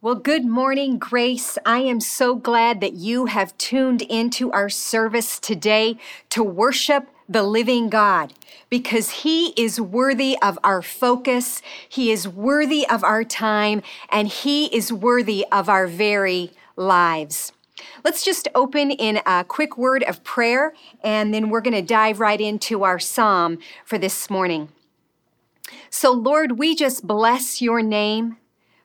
Well, good morning, Grace. I am so glad that you have tuned into our service today to worship the living God because He is worthy of our focus, He is worthy of our time, and He is worthy of our very lives. Let's just open in a quick word of prayer, and then we're going to dive right into our psalm for this morning. So, Lord, we just bless your name.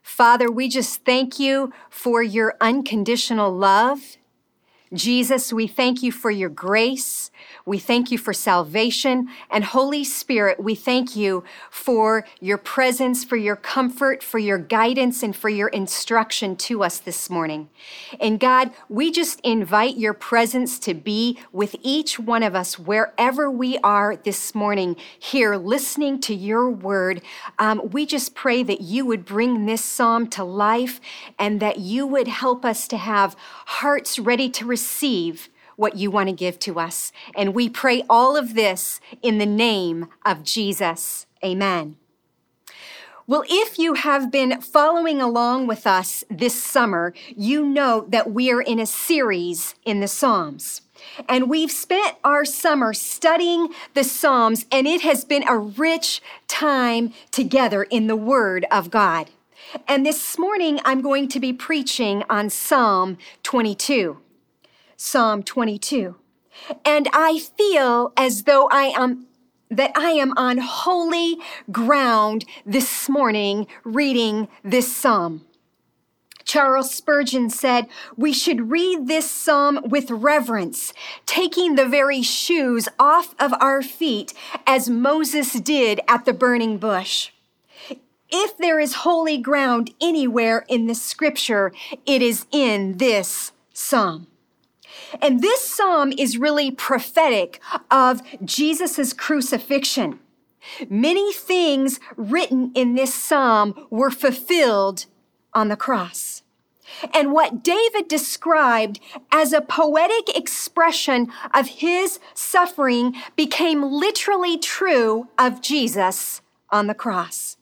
Father, we just thank you for your unconditional love. Jesus, we thank you for your grace. We thank you for salvation. And Holy Spirit, we thank you for your presence, for your comfort, for your guidance, and for your instruction to us this morning. And God, we just invite your presence to be with each one of us wherever we are this morning, here listening to your word. Um, we just pray that you would bring this psalm to life and that you would help us to have hearts ready to receive what you want to give to us. And we pray all of this in the name of Jesus. Amen. Well, if you have been following along with us this summer, you know that we are in a series in the Psalms. And we've spent our summer studying the Psalms, and it has been a rich time together in the Word of God. And this morning, I'm going to be preaching on Psalm 22. Psalm 22. And I feel as though I am that I am on holy ground this morning reading this psalm. Charles Spurgeon said, We should read this psalm with reverence, taking the very shoes off of our feet as Moses did at the burning bush. If there is holy ground anywhere in the scripture, it is in this psalm. And this psalm is really prophetic of Jesus' crucifixion. Many things written in this psalm were fulfilled on the cross. And what David described as a poetic expression of his suffering became literally true of Jesus on the cross.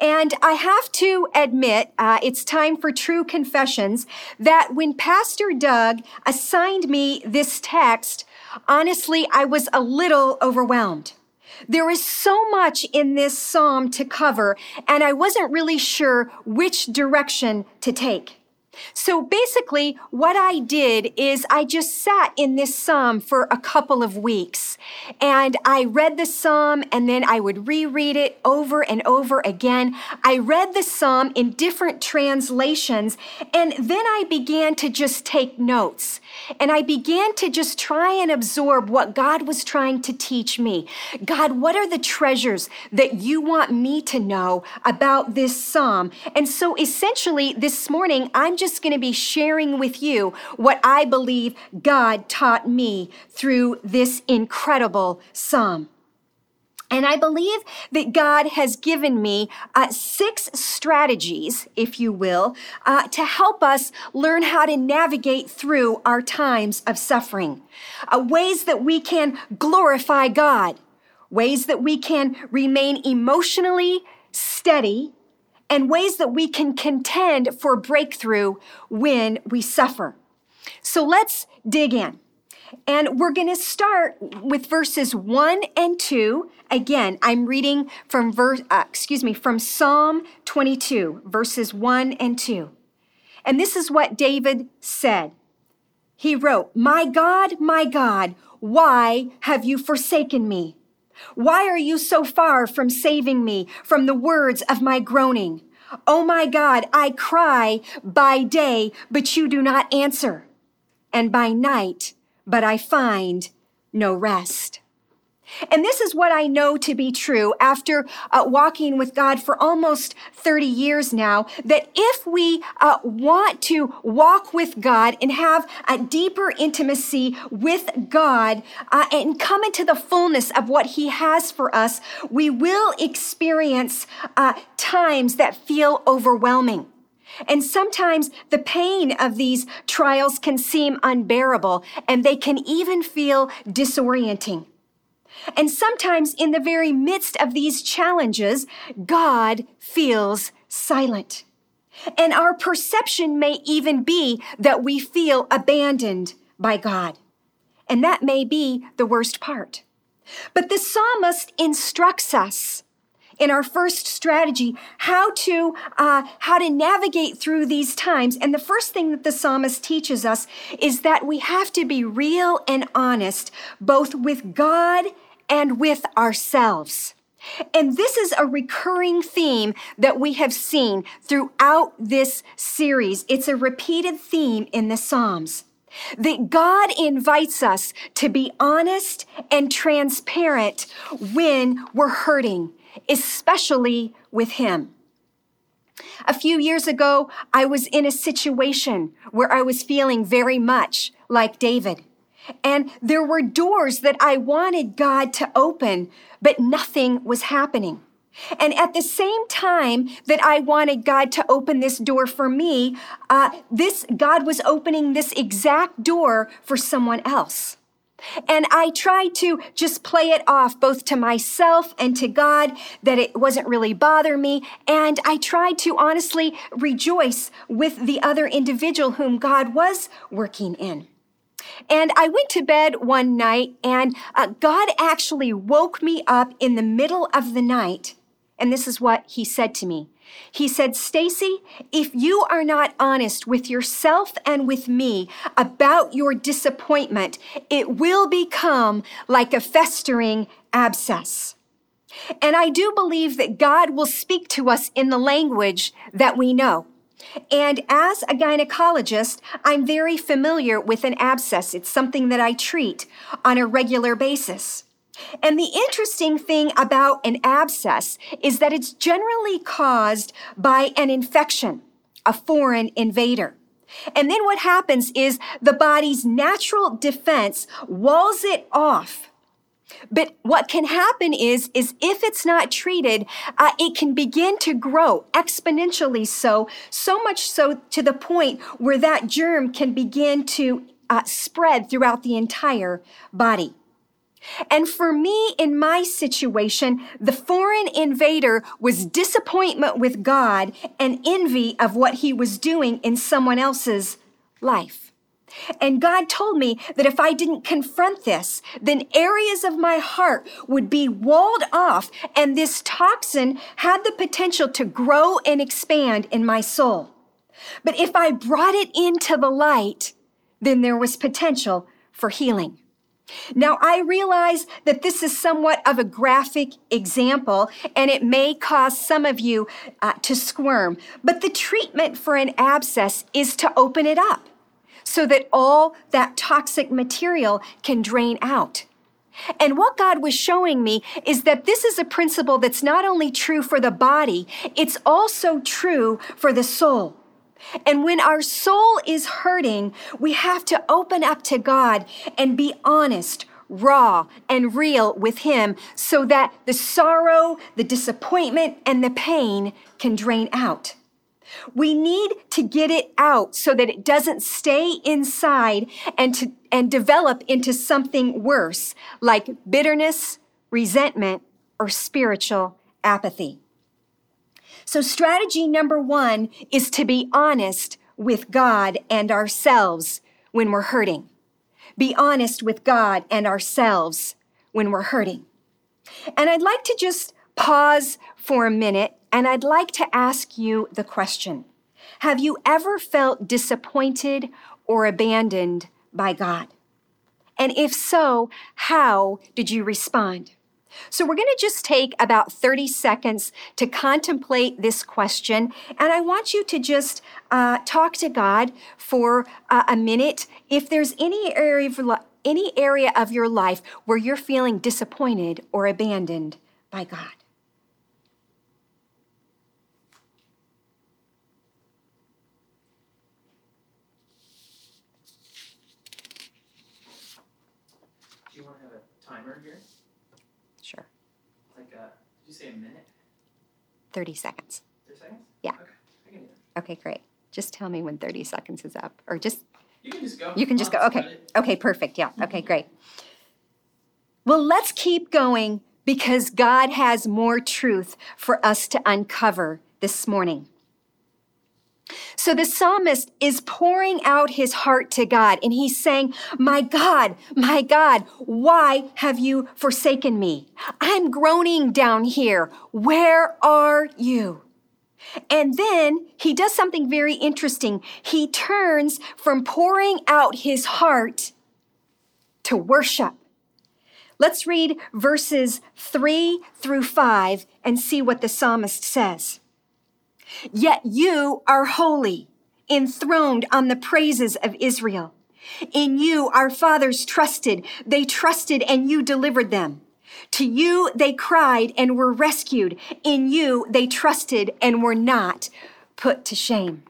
And I have to admit, uh, it's time for true confessions, that when Pastor Doug assigned me this text, honestly, I was a little overwhelmed. There is so much in this psalm to cover, and I wasn't really sure which direction to take. So basically, what I did is I just sat in this psalm for a couple of weeks and I read the psalm and then I would reread it over and over again. I read the psalm in different translations and then I began to just take notes and I began to just try and absorb what God was trying to teach me. God, what are the treasures that you want me to know about this psalm? And so essentially, this morning, I'm just going to be sharing with you what I believe God taught me through this incredible psalm. And I believe that God has given me uh, six strategies, if you will, uh, to help us learn how to navigate through our times of suffering. Uh, ways that we can glorify God, ways that we can remain emotionally steady and ways that we can contend for breakthrough when we suffer. So let's dig in. And we're going to start with verses 1 and 2. Again, I'm reading from verse uh, excuse me, from Psalm 22, verses 1 and 2. And this is what David said. He wrote, "My God, my God, why have you forsaken me? Why are you so far from saving me from the words of my groaning? Oh my God, I cry by day, but you do not answer, and by night, but I find no rest. And this is what I know to be true after uh, walking with God for almost 30 years now that if we uh, want to walk with God and have a deeper intimacy with God uh, and come into the fullness of what He has for us, we will experience uh, times that feel overwhelming. And sometimes the pain of these trials can seem unbearable and they can even feel disorienting. And sometimes, in the very midst of these challenges, God feels silent. And our perception may even be that we feel abandoned by God. And that may be the worst part. But the psalmist instructs us in our first strategy how to uh, how to navigate through these times and the first thing that the psalmist teaches us is that we have to be real and honest both with god and with ourselves and this is a recurring theme that we have seen throughout this series. It's a repeated theme in the Psalms that God invites us to be honest and transparent when we're hurting, especially with Him. A few years ago, I was in a situation where I was feeling very much like David. And there were doors that I wanted God to open, but nothing was happening. And at the same time that I wanted God to open this door for me, uh, this God was opening this exact door for someone else. And I tried to just play it off both to myself and to God that it wasn't really bother me. And I tried to honestly rejoice with the other individual whom God was working in. And I went to bed one night and uh, God actually woke me up in the middle of the night. And this is what he said to me. He said, Stacey, if you are not honest with yourself and with me about your disappointment, it will become like a festering abscess. And I do believe that God will speak to us in the language that we know. And as a gynecologist, I'm very familiar with an abscess. It's something that I treat on a regular basis. And the interesting thing about an abscess is that it's generally caused by an infection, a foreign invader. And then what happens is the body's natural defense walls it off but what can happen is, is if it's not treated, uh, it can begin to grow exponentially so, so much so to the point where that germ can begin to uh, spread throughout the entire body. And for me, in my situation, the foreign invader was disappointment with God and envy of what he was doing in someone else's life. And God told me that if I didn't confront this, then areas of my heart would be walled off, and this toxin had the potential to grow and expand in my soul. But if I brought it into the light, then there was potential for healing. Now, I realize that this is somewhat of a graphic example, and it may cause some of you uh, to squirm, but the treatment for an abscess is to open it up so that all that toxic material can drain out. And what God was showing me is that this is a principle that's not only true for the body, it's also true for the soul. And when our soul is hurting, we have to open up to God and be honest, raw, and real with Him so that the sorrow, the disappointment, and the pain can drain out. We need to get it out so that it doesn't stay inside and to, and develop into something worse like bitterness, resentment, or spiritual apathy. So strategy number one is to be honest with God and ourselves when we're hurting. Be honest with God and ourselves when we're hurting. And I'd like to just pause for a minute and I'd like to ask you the question Have you ever felt disappointed or abandoned by God? And if so, how did you respond? So, we're going to just take about 30 seconds to contemplate this question. And I want you to just uh, talk to God for uh, a minute. If there's any area, of, any area of your life where you're feeling disappointed or abandoned by God. timer here? Sure. Like, uh, did you say a minute? 30 seconds. 30 seconds? Yeah. Okay, I can do that. Okay, great. Just tell me when 30 seconds is up, or just, You can just go. you can just. I'll Okay. it. Okay, perfect. Yeah. Okay, great. Well, let's keep going because God has more truth for us to uncover this morning. So the psalmist is pouring out his heart to God and he's saying, My God, my God, why have you forsaken me? I'm groaning down here. Where are you? And then he does something very interesting. He turns from pouring out his heart to worship. Let's read verses three through five and see what the psalmist says. Yet you are holy, enthroned on the praises of Israel. In you our fathers trusted. They trusted and you delivered them. To you they cried and were rescued. In you they trusted and were not put to shame.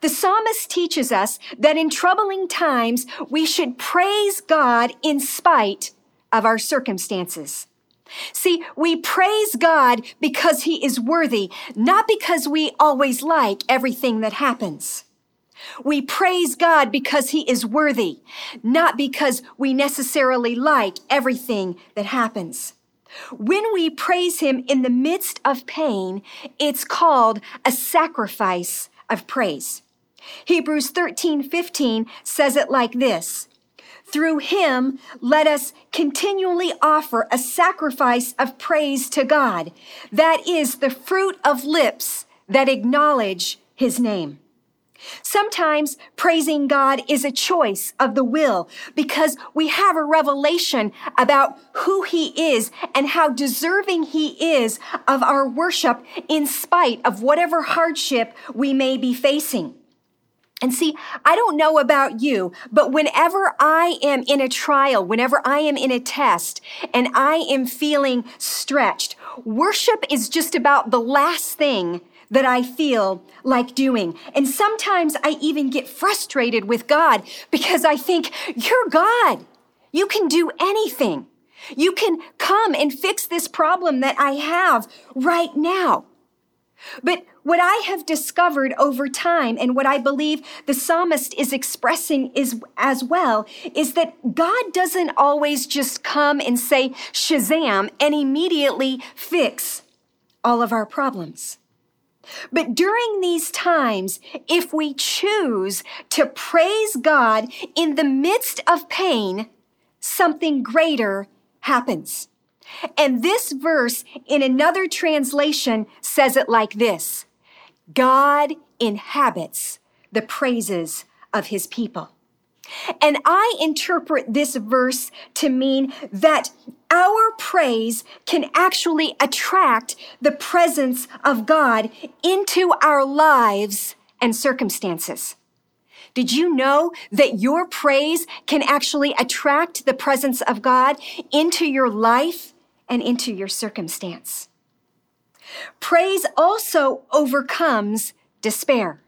The psalmist teaches us that in troubling times we should praise God in spite of our circumstances. See, we praise God because He is worthy, not because we always like everything that happens. We praise God because He is worthy, not because we necessarily like everything that happens. When we praise Him in the midst of pain, it's called a sacrifice of praise. Hebrews 13, 15 says it like this. Through him, let us continually offer a sacrifice of praise to God. That is the fruit of lips that acknowledge his name. Sometimes praising God is a choice of the will because we have a revelation about who He is and how deserving He is of our worship in spite of whatever hardship we may be facing. And see, I don't know about you, but whenever I am in a trial, whenever I am in a test, and I am feeling stretched, worship is just about the last thing that I feel like doing. And sometimes I even get frustrated with God because I think, You're God. You can do anything. You can come and fix this problem that I have right now. But what I have discovered over time and what I believe the psalmist is expressing is as well is that God doesn't always just come and say Shazam and immediately fix all of our problems. But during these times, if we choose to praise God in the midst of pain, something greater happens. And this verse in another translation says it like this God inhabits the praises of his people. And I interpret this verse to mean that our praise can actually attract the presence of God into our lives and circumstances. Did you know that your praise can actually attract the presence of God into your life and into your circumstance? Praise also overcomes despair.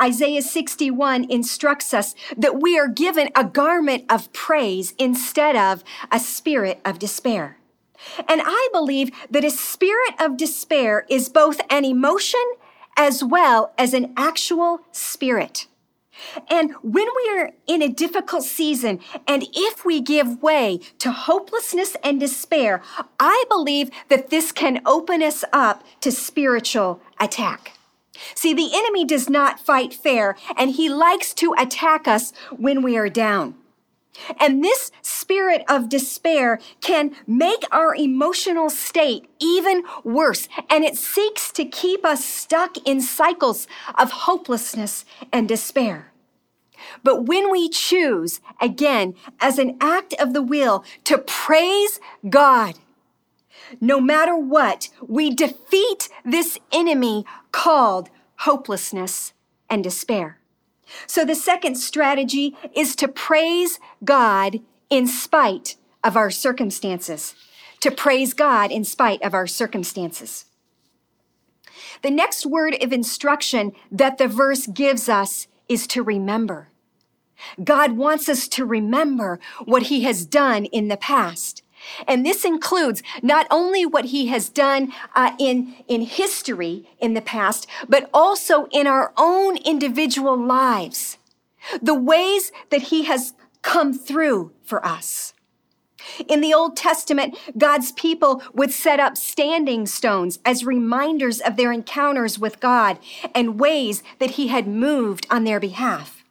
Isaiah 61 instructs us that we are given a garment of praise instead of a spirit of despair. And I believe that a spirit of despair is both an emotion as well as an actual spirit. And when we are in a difficult season, and if we give way to hopelessness and despair, I believe that this can open us up to spiritual attack. See, the enemy does not fight fair, and he likes to attack us when we are down. And this spirit of despair can make our emotional state even worse, and it seeks to keep us stuck in cycles of hopelessness and despair. But when we choose, again, as an act of the will, to praise God, no matter what, we defeat this enemy called hopelessness and despair. So the second strategy is to praise God in spite of our circumstances. To praise God in spite of our circumstances. The next word of instruction that the verse gives us is to remember. God wants us to remember what he has done in the past. And this includes not only what he has done uh, in, in history in the past, but also in our own individual lives. The ways that he has come through for us. In the Old Testament, God's people would set up standing stones as reminders of their encounters with God and ways that He had moved on their behalf.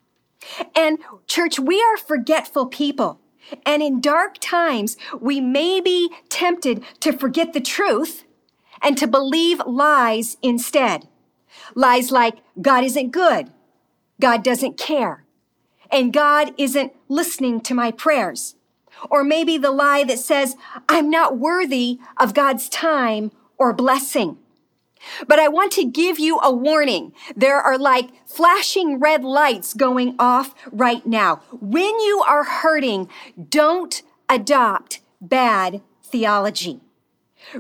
And, church, we are forgetful people. And in dark times, we may be tempted to forget the truth and to believe lies instead. Lies like God isn't good, God doesn't care, and God isn't listening to my prayers. Or maybe the lie that says, I'm not worthy of God's time or blessing. But I want to give you a warning. There are like flashing red lights going off right now. When you are hurting, don't adopt bad theology.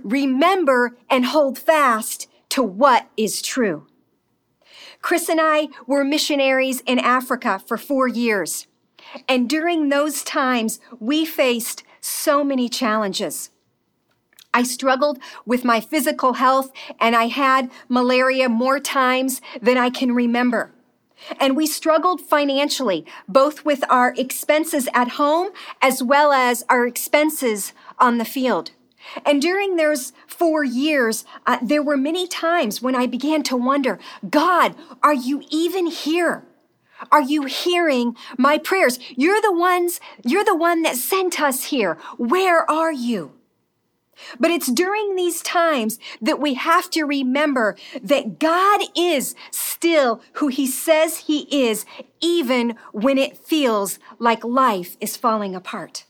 Remember and hold fast to what is true. Chris and I were missionaries in Africa for four years. And during those times, we faced so many challenges. I struggled with my physical health and I had malaria more times than I can remember. And we struggled financially, both with our expenses at home as well as our expenses on the field. And during those four years, uh, there were many times when I began to wonder, God, are you even here? Are you hearing my prayers? You're the ones, you're the one that sent us here. Where are you? But it's during these times that we have to remember that God is still who he says he is, even when it feels like life is falling apart.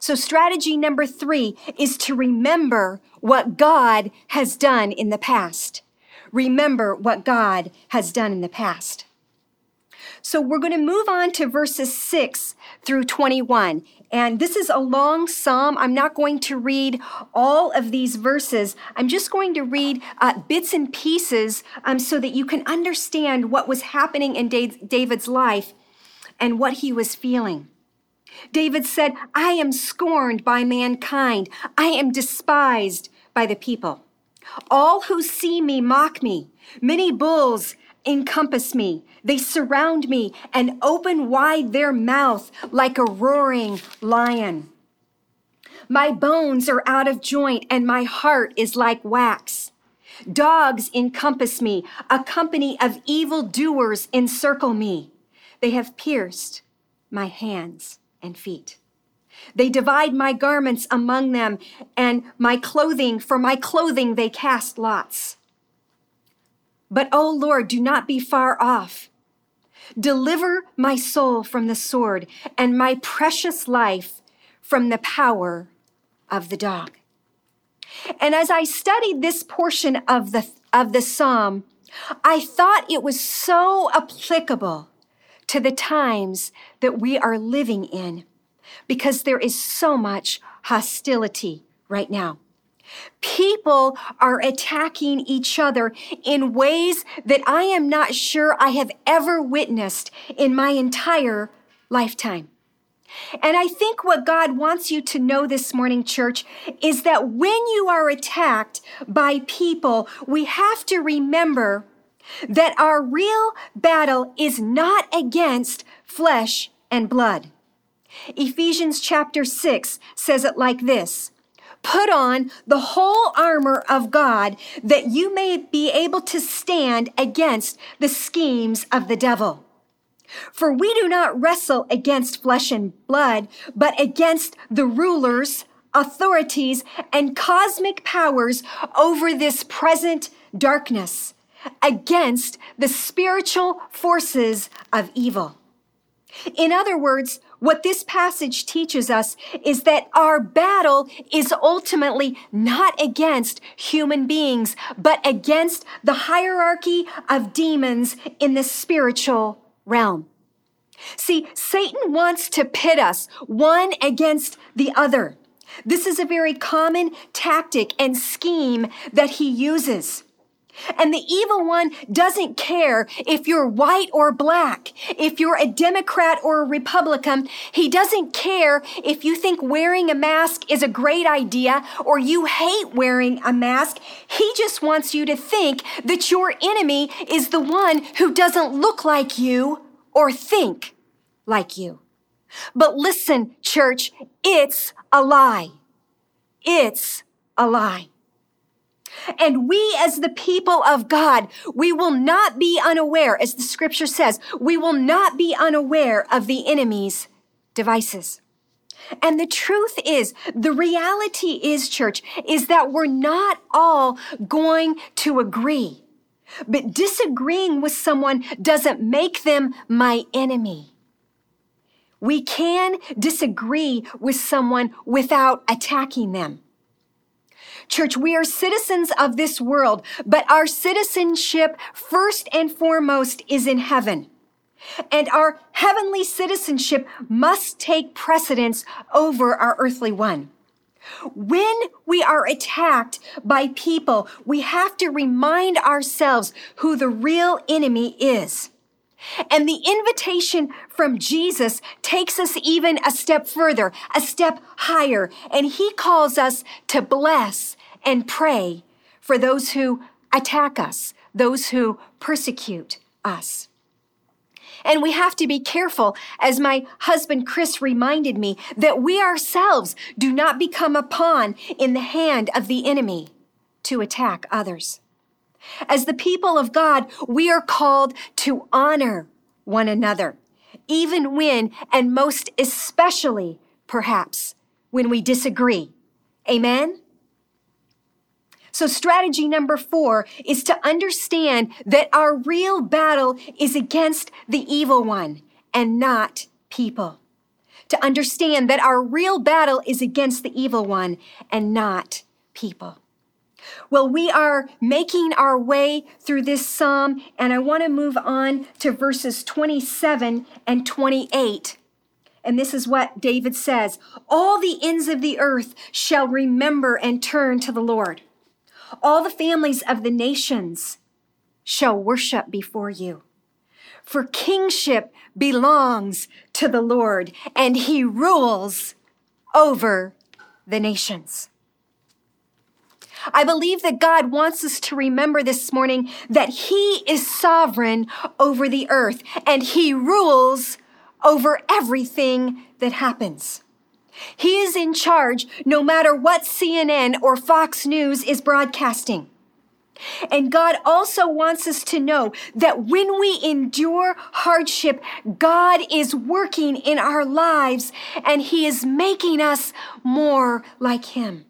So strategy number three is to remember what God has done in the past. Remember what God has done in the past. So we're going to move on to verses 6 through 21. And this is a long psalm. I'm not going to read all of these verses. I'm just going to read uh, bits and pieces um, so that you can understand what was happening in David's life and what he was feeling. David said, I am scorned by mankind. I am despised by the people. All who see me mock me. Many bulls encompass me. They surround me and open wide their mouth like a roaring lion. My bones are out of joint and my heart is like wax. Dogs encompass me. A company of evil doers encircle me. They have pierced my hands and feet. They divide my garments among them, and my clothing, for my clothing they cast lots. But, O Lord, do not be far off. Deliver my soul from the sword and my precious life from the power of the dog. And as I studied this portion of the, of the psalm, I thought it was so applicable to the times that we are living in because there is so much hostility right now. People are attacking each other in ways that I am not sure I have ever witnessed in my entire lifetime. And I think what God wants you to know this morning, church, is that when you are attacked by people, we have to remember that our real battle is not against flesh and blood. Ephesians chapter 6 says it like this Put on the whole armor of God that you may be able to stand against the schemes of the devil. For we do not wrestle against flesh and blood, but against the rulers, authorities, and cosmic powers over this present darkness against the spiritual forces of evil. In other words, what this passage teaches us is that our battle is ultimately not against human beings, but against the hierarchy of demons in the spiritual realm. See, Satan wants to pit us one against the other. This is a very common tactic and scheme that he uses. And the evil one doesn't care if you're white or black, if you're a Democrat or a Republican. He doesn't care if you think wearing a mask is a great idea or you hate wearing a mask. He just wants you to think that your enemy is the one who doesn't look like you or think like you. But listen, church, it's a lie. It's a lie. And we, as the people of God, we will not be unaware, as the scripture says, we will not be unaware of the enemy's devices. And the truth is, the reality is, church, is that we're not all going to agree. But disagreeing with someone doesn't make them my enemy. We can disagree with someone without attacking them. Church, we are citizens of this world, but our citizenship first and foremost is in heaven. And our heavenly citizenship must take precedence over our earthly one. When we are attacked by people, we have to remind ourselves who the real enemy is. And the invitation from Jesus takes us even a step further, a step higher, and he calls us to bless and pray for those who attack us, those who persecute us. And we have to be careful, as my husband Chris reminded me, that we ourselves do not become a pawn in the hand of the enemy to attack others. As the people of God, we are called to honor one another, even when, and most especially, perhaps, when we disagree. Amen? So, strategy number four is to understand that our real battle is against the evil one and not people. To understand that our real battle is against the evil one and not people. Well, we are making our way through this psalm, and I want to move on to verses 27 and 28. And this is what David says All the ends of the earth shall remember and turn to the Lord. All the families of the nations shall worship before you. For kingship belongs to the Lord, and he rules over the nations. I believe that God wants us to remember this morning that He is sovereign over the earth and He rules over everything that happens. He is in charge no matter what CNN or Fox News is broadcasting. And God also wants us to know that when we endure hardship, God is working in our lives and He is making us more like Him.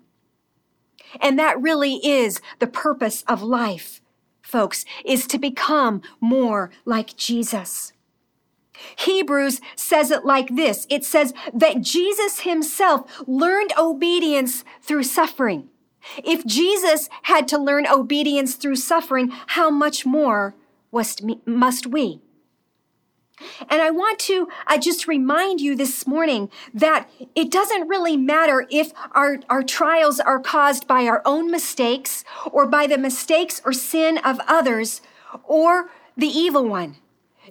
And that really is the purpose of life, folks, is to become more like Jesus. Hebrews says it like this it says that Jesus himself learned obedience through suffering. If Jesus had to learn obedience through suffering, how much more must we? And I want to just remind you this morning that it doesn't really matter if our, our trials are caused by our own mistakes or by the mistakes or sin of others or the evil one.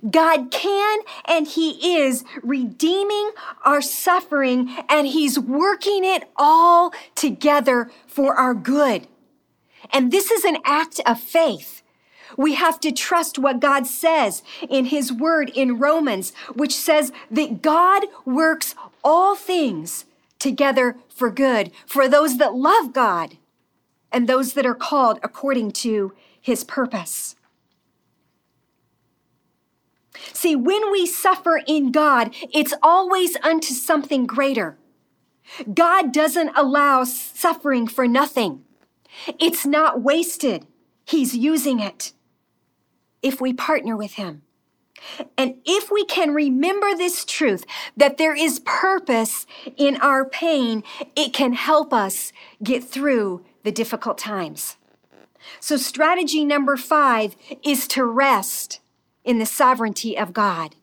God can and He is redeeming our suffering and He's working it all together for our good. And this is an act of faith. We have to trust what God says in His Word in Romans, which says that God works all things together for good for those that love God and those that are called according to His purpose. See, when we suffer in God, it's always unto something greater. God doesn't allow suffering for nothing. It's not wasted. He's using it if we partner with Him. And if we can remember this truth that there is purpose in our pain, it can help us get through the difficult times. So, strategy number five is to rest in the sovereignty of God.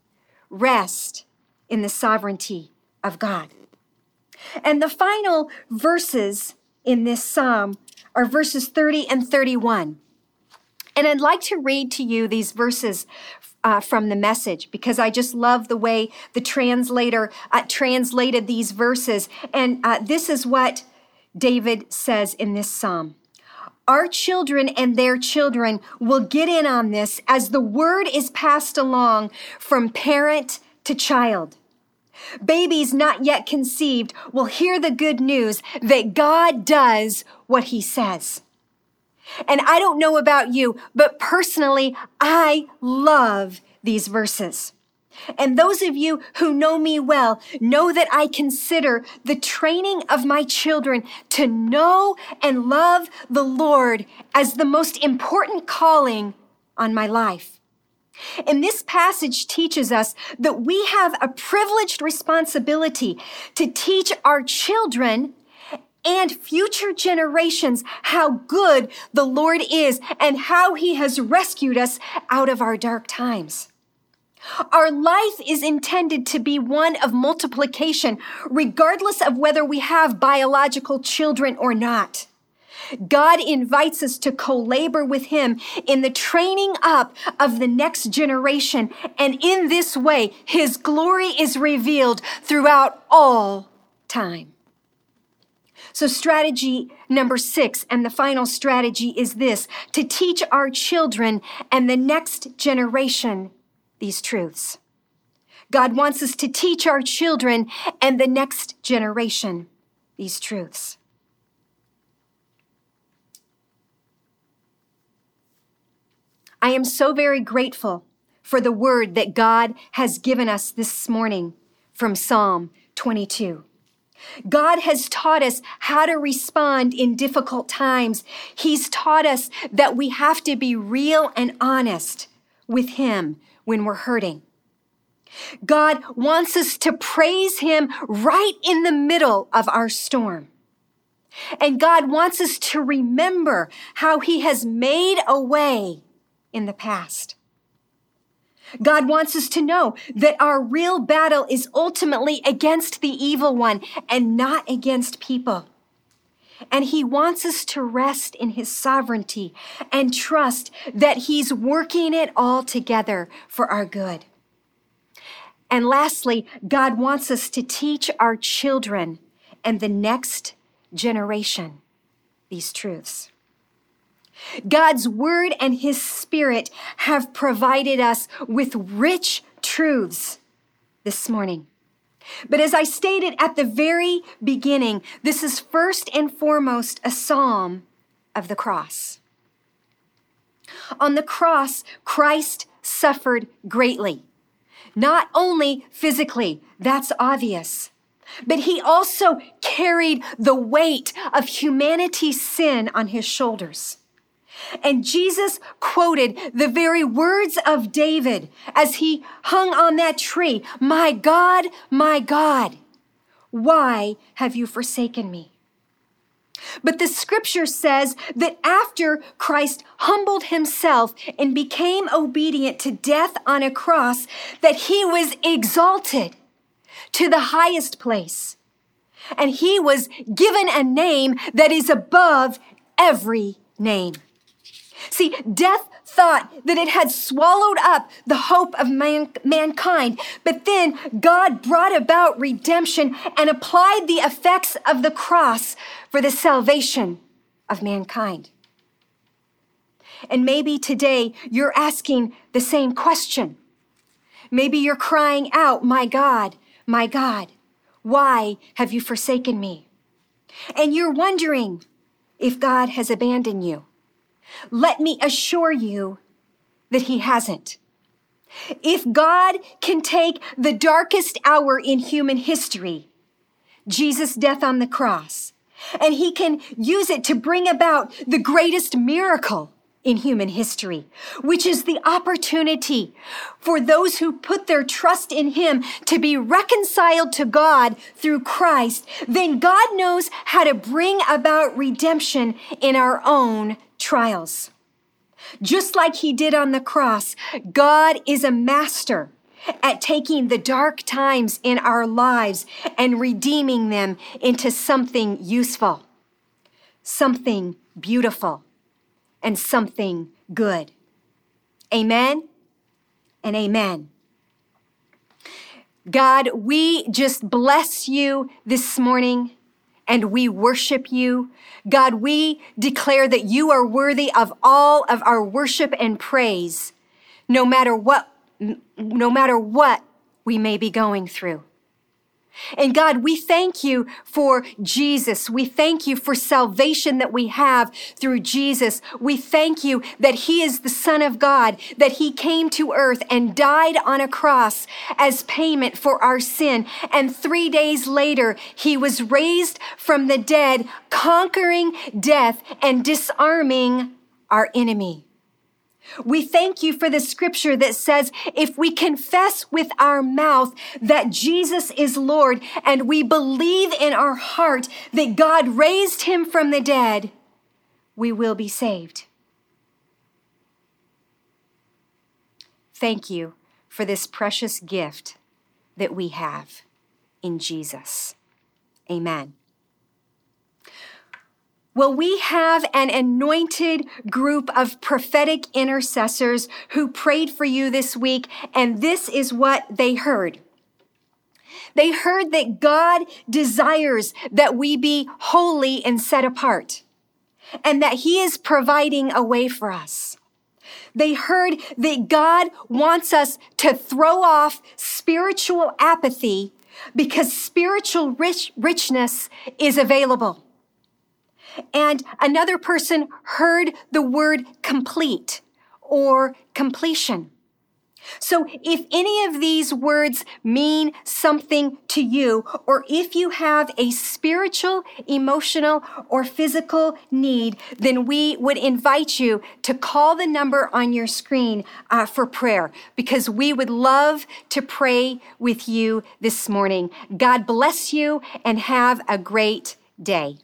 Rest in the sovereignty of God. And the final verses in this psalm are verses 30 and 31. And I'd like to read to you these verses uh, from the message because I just love the way the translator uh, translated these verses. And uh, this is what David says in this psalm. Our children and their children will get in on this as the word is passed along from parent to child. Babies not yet conceived will hear the good news that God does what he says. And I don't know about you, but personally, I love these verses. And those of you who know me well know that I consider the training of my children to know and love the Lord as the most important calling on my life. And this passage teaches us that we have a privileged responsibility to teach our children and future generations how good the Lord is and how he has rescued us out of our dark times. Our life is intended to be one of multiplication, regardless of whether we have biological children or not. God invites us to co-labor with him in the training up of the next generation. And in this way, his glory is revealed throughout all time. So strategy number six and the final strategy is this, to teach our children and the next generation these truths. God wants us to teach our children and the next generation these truths. I am so very grateful for the word that God has given us this morning from Psalm 22. God has taught us how to respond in difficult times. He's taught us that we have to be real and honest with Him when we're hurting. God wants us to praise Him right in the middle of our storm. And God wants us to remember how He has made a way in the past. God wants us to know that our real battle is ultimately against the evil one and not against people. And he wants us to rest in his sovereignty and trust that he's working it all together for our good. And lastly, God wants us to teach our children and the next generation these truths. God's word and his spirit have provided us with rich truths this morning. But as I stated at the very beginning, this is first and foremost a psalm of the cross. On the cross, Christ suffered greatly. Not only physically, that's obvious, but he also carried the weight of humanity's sin on his shoulders. And Jesus quoted the very words of David as he hung on that tree My God, my God, why have you forsaken me? But the scripture says that after Christ humbled himself and became obedient to death on a cross, that he was exalted to the highest place. And he was given a name that is above every name. See, death thought that it had swallowed up the hope of man- mankind, but then God brought about redemption and applied the effects of the cross for the salvation of mankind. And maybe today you're asking the same question. Maybe you're crying out, My God, my God, why have you forsaken me? And you're wondering if God has abandoned you. Let me assure you that he hasn't. If God can take the darkest hour in human history, Jesus' death on the cross, and he can use it to bring about the greatest miracle in human history, which is the opportunity for those who put their trust in him to be reconciled to God through Christ, then God knows how to bring about redemption in our own trials. Just like he did on the cross, God is a master at taking the dark times in our lives and redeeming them into something useful, something beautiful, and something good. Amen and amen. God, we just bless you this morning and we worship you. God, we declare that you are worthy of all of our worship and praise, no matter what, no matter what we may be going through. And God, we thank you for Jesus. We thank you for salvation that we have through Jesus. We thank you that He is the Son of God, that He came to earth and died on a cross as payment for our sin. And three days later, He was raised from the dead, conquering death and disarming our enemy. We thank you for the scripture that says if we confess with our mouth that Jesus is Lord and we believe in our heart that God raised him from the dead, we will be saved. Thank you for this precious gift that we have in Jesus. Amen. Well, we have an anointed group of prophetic intercessors who prayed for you this week, and this is what they heard. They heard that God desires that we be holy and set apart, and that He is providing a way for us. They heard that God wants us to throw off spiritual apathy because spiritual rich, richness is available. And another person heard the word complete or completion. So if any of these words mean something to you, or if you have a spiritual, emotional, or physical need, then we would invite you to call the number on your screen uh, for prayer because we would love to pray with you this morning. God bless you and have a great day.